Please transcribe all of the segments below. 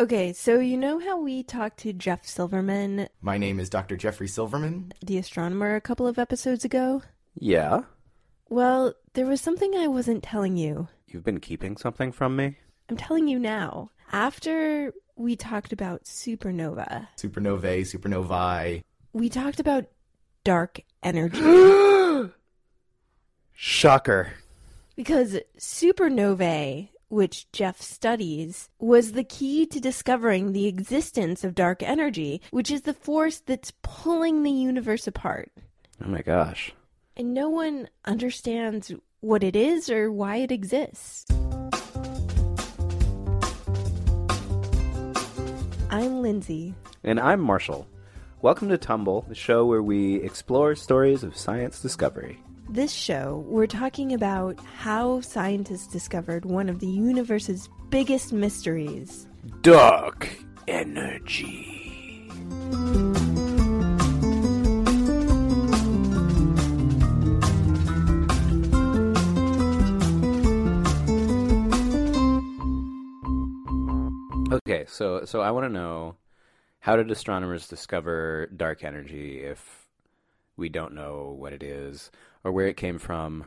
Okay, so you know how we talked to Jeff Silverman, My name is Dr. Jeffrey Silverman. the astronomer, a couple of episodes ago? Yeah? Well, there was something I wasn't telling you. You've been keeping something from me? I'm telling you now. After we talked about supernova, Supernovae, supernovae. we talked about dark energy. Shocker. because supernovae, which Jeff studies, was the key to discovering the existence of dark energy, which is the force that's pulling the universe apart. Oh my gosh. And no one understands what it is or why it exists. I'm Lindsay. And I'm Marshall. Welcome to Tumble, the show where we explore stories of science discovery. This show, we're talking about how scientists discovered one of the universe's biggest mysteries. Dark energy. Okay, so so I want to know how did astronomers discover dark energy if we don't know what it is or where it came from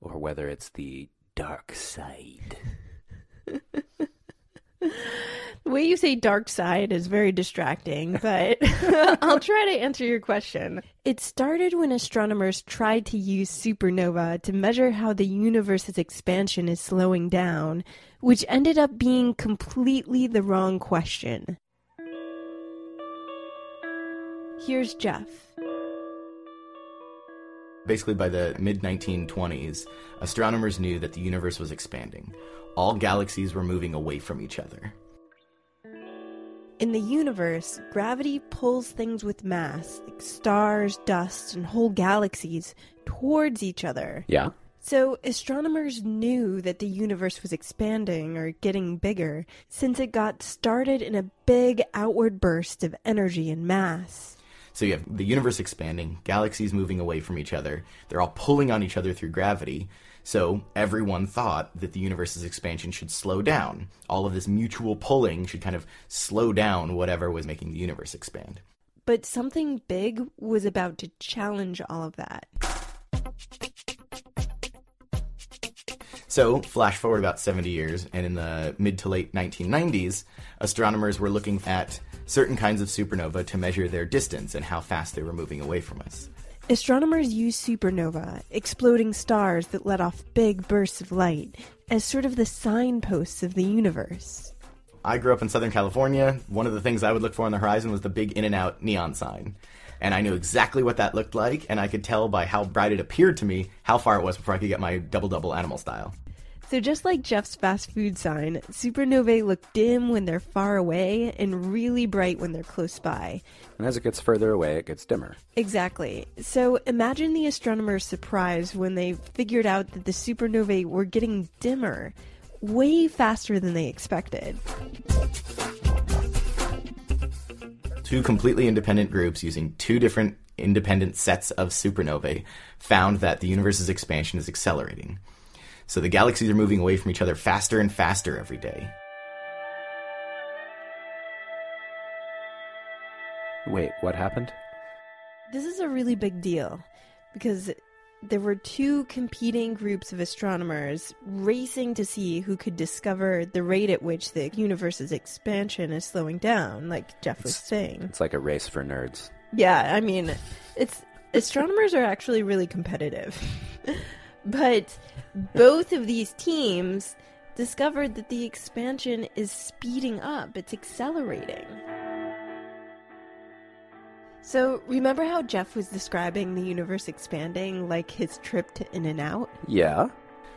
or whether it's the dark side? The way you say dark side is very distracting, but I'll try to answer your question. It started when astronomers tried to use supernova to measure how the universe's expansion is slowing down, which ended up being completely the wrong question. Here's Jeff. Basically, by the mid 1920s, astronomers knew that the universe was expanding. All galaxies were moving away from each other. In the universe, gravity pulls things with mass, like stars, dust, and whole galaxies, towards each other. Yeah? So, astronomers knew that the universe was expanding or getting bigger since it got started in a big outward burst of energy and mass. So you have the universe expanding, galaxies moving away from each other. They're all pulling on each other through gravity. So everyone thought that the universe's expansion should slow down. All of this mutual pulling should kind of slow down whatever was making the universe expand. But something big was about to challenge all of that. So, flash forward about 70 years, and in the mid to late 1990s, astronomers were looking at certain kinds of supernova to measure their distance and how fast they were moving away from us. Astronomers use supernova, exploding stars that let off big bursts of light, as sort of the signposts of the universe. I grew up in Southern California. One of the things I would look for on the horizon was the big in and out neon sign. And I knew exactly what that looked like, and I could tell by how bright it appeared to me how far it was before I could get my double double animal style. So, just like Jeff's fast food sign, supernovae look dim when they're far away and really bright when they're close by. And as it gets further away, it gets dimmer. Exactly. So, imagine the astronomers' surprise when they figured out that the supernovae were getting dimmer way faster than they expected. Two completely independent groups using two different independent sets of supernovae found that the universe's expansion is accelerating. So the galaxies are moving away from each other faster and faster every day. Wait, what happened? This is a really big deal because there were two competing groups of astronomers racing to see who could discover the rate at which the universe's expansion is slowing down, like Jeff was saying. It's like a race for nerds. Yeah, I mean, it's astronomers are actually really competitive. but both of these teams discovered that the expansion is speeding up, it's accelerating. So, remember how Jeff was describing the universe expanding like his trip to In and Out? Yeah?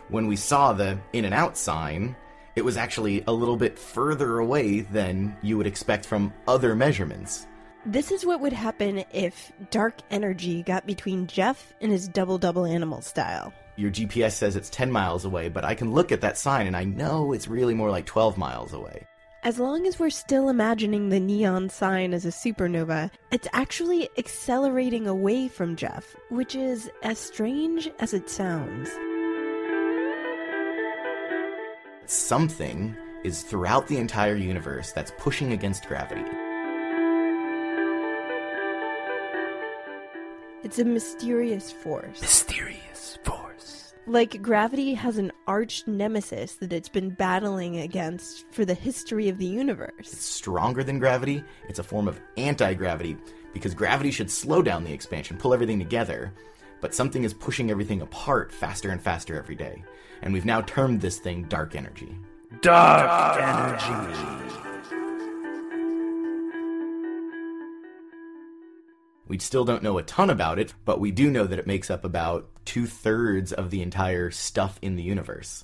When we saw the in and out sign, it was actually a little bit further away than you would expect from other measurements. This is what would happen if dark energy got between Jeff and his double double animal style. Your GPS says it's 10 miles away, but I can look at that sign and I know it's really more like 12 miles away. As long as we're still imagining the neon sign as a supernova, it's actually accelerating away from Jeff, which is as strange as it sounds. Something is throughout the entire universe that's pushing against gravity. It's a mysterious force. Mysterious force. Like gravity has an arch nemesis that it's been battling against for the history of the universe. It's stronger than gravity, it's a form of anti gravity because gravity should slow down the expansion, pull everything together. But something is pushing everything apart faster and faster every day. And we've now termed this thing dark energy. Dark, energy. We still don't know a ton about it, but we do know that it makes up about two thirds of the entire stuff in the universe.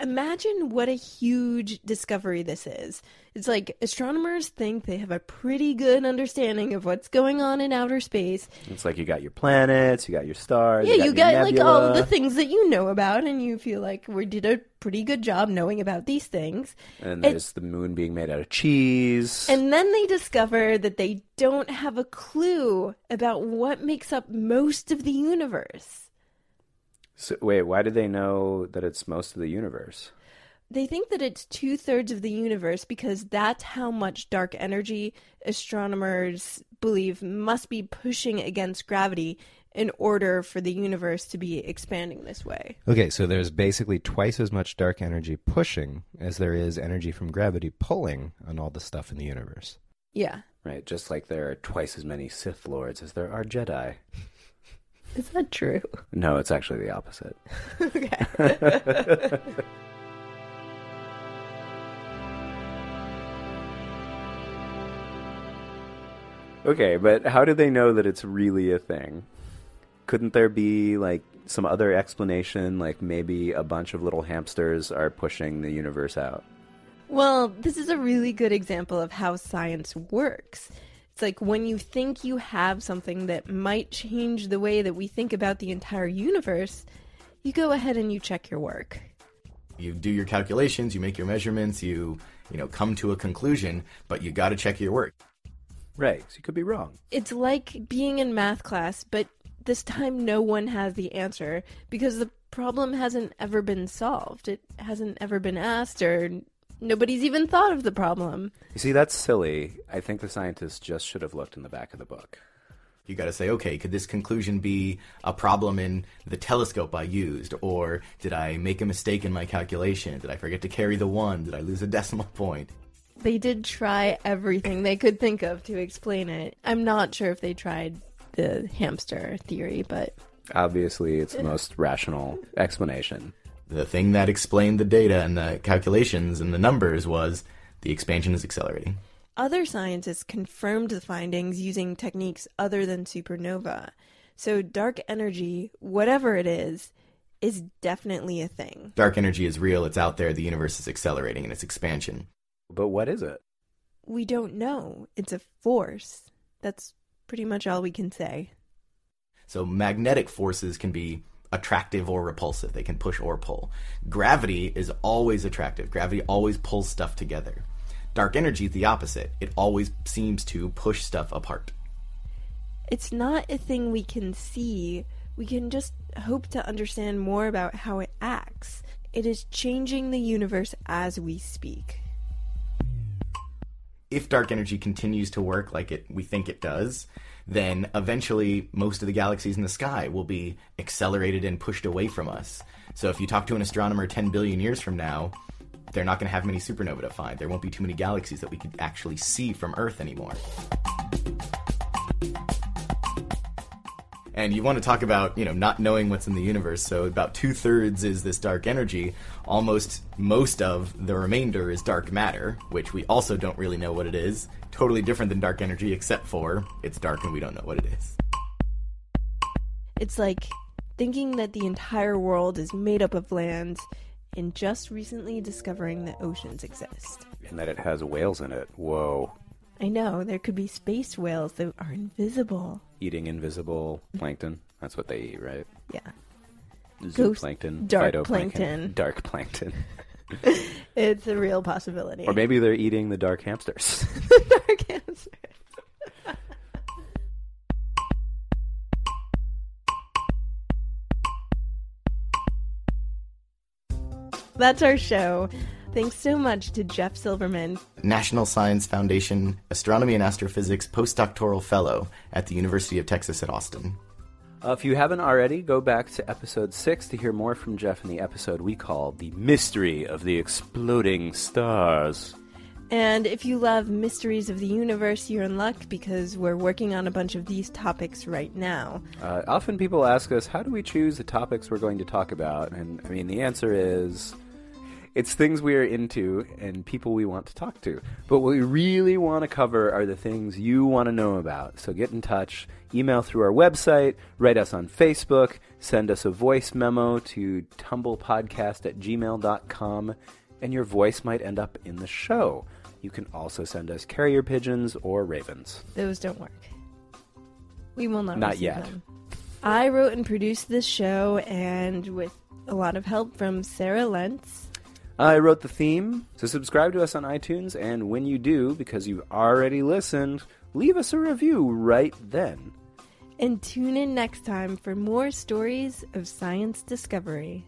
Imagine what a huge discovery this is. It's like astronomers think they have a pretty good understanding of what's going on in outer space. It's like you got your planets, you got your stars. Yeah, you your got like all of the things that you know about, and you feel like we did a pretty good job knowing about these things. And there's the moon being made out of cheese. And then they discover that they don't have a clue about what makes up most of the universe. So, wait, why do they know that it's most of the universe? They think that it's two thirds of the universe because that's how much dark energy astronomers believe must be pushing against gravity in order for the universe to be expanding this way. Okay, so there's basically twice as much dark energy pushing as there is energy from gravity pulling on all the stuff in the universe. Yeah. Right, just like there are twice as many Sith Lords as there are Jedi. Is that true? No, it's actually the opposite. okay. Okay, but how do they know that it's really a thing? Couldn't there be like some other explanation, like maybe a bunch of little hamsters are pushing the universe out? Well, this is a really good example of how science works. It's like when you think you have something that might change the way that we think about the entire universe, you go ahead and you check your work. You do your calculations, you make your measurements, you, you know, come to a conclusion, but you got to check your work. Right, so you could be wrong. It's like being in math class, but this time no one has the answer because the problem hasn't ever been solved. It hasn't ever been asked, or nobody's even thought of the problem. You see, that's silly. I think the scientists just should have looked in the back of the book. You got to say, okay, could this conclusion be a problem in the telescope I used? Or did I make a mistake in my calculation? Did I forget to carry the one? Did I lose a decimal point? They did try everything they could think of to explain it. I'm not sure if they tried the hamster theory, but Obviously, it's the most rational explanation. The thing that explained the data and the calculations and the numbers was the expansion is accelerating. other scientists confirmed the findings using techniques other than supernova. So, dark energy, whatever it is, is definitely a thing. Dark energy is real, it's out there, the universe is accelerating in its expansion. But what is it? We don't know. It's a force. That's pretty much all we can say. So magnetic forces can be attractive or repulsive. They can push or pull. Gravity is always attractive. Gravity always pulls stuff together. Dark energy is the opposite. It always seems to push stuff apart. It's not a thing we can see. We can just hope to understand more about how it acts. It is changing the universe as we speak. If dark energy continues to work like it we think it does, then eventually most of the galaxies in the sky will be accelerated and pushed away from us. So if you talk to an astronomer 10 billion years from now, they're not going to have many supernovae to find. There won't be too many galaxies that we could actually see from Earth anymore. And you want to talk about, you know, not knowing what's in the universe. So about two thirds is this dark energy. Almost most of the remainder is dark matter, which we also don't really know what it is. Totally different than dark energy, except for it's dark and we don't know what it is. It's like thinking that the entire world is made up of land and just recently discovering that oceans exist. And that it has whales in it. Whoa. I know, there could be space whales that are invisible. Eating invisible plankton. That's what they eat, right? Yeah. Ghost Zooplankton. dark phytoplankton, plankton. Dark plankton. It's a real possibility. or maybe they're eating the dark hamsters. dark hamster. That's our show. Thanks so much to Jeff Silverman. National Science Foundation Astronomy and Astrophysics postdoctoral fellow at the University of Texas at Austin. Uh, if you haven't already, go back to episode 6 to hear more from Jeff in the episode we call The Mystery of the Exploding Stars. And if you love mysteries of the universe, you're in luck because we're working on a bunch of these topics right now. Uh, often people ask us, how do we choose the topics we're going to talk about? And I mean, the answer is it's things we are into and people we want to talk to. But what we really want to cover are the things you want to know about. So get in touch, email through our website, write us on Facebook, send us a voice memo to tumblepodcast at gmail.com, and your voice might end up in the show. You can also send us carrier pigeons or ravens. Those don't work. We will not. Not yet. them. I wrote and produced this show, and with a lot of help from Sarah Lentz. I wrote the theme, so subscribe to us on iTunes, and when you do, because you've already listened, leave us a review right then. And tune in next time for more stories of science discovery.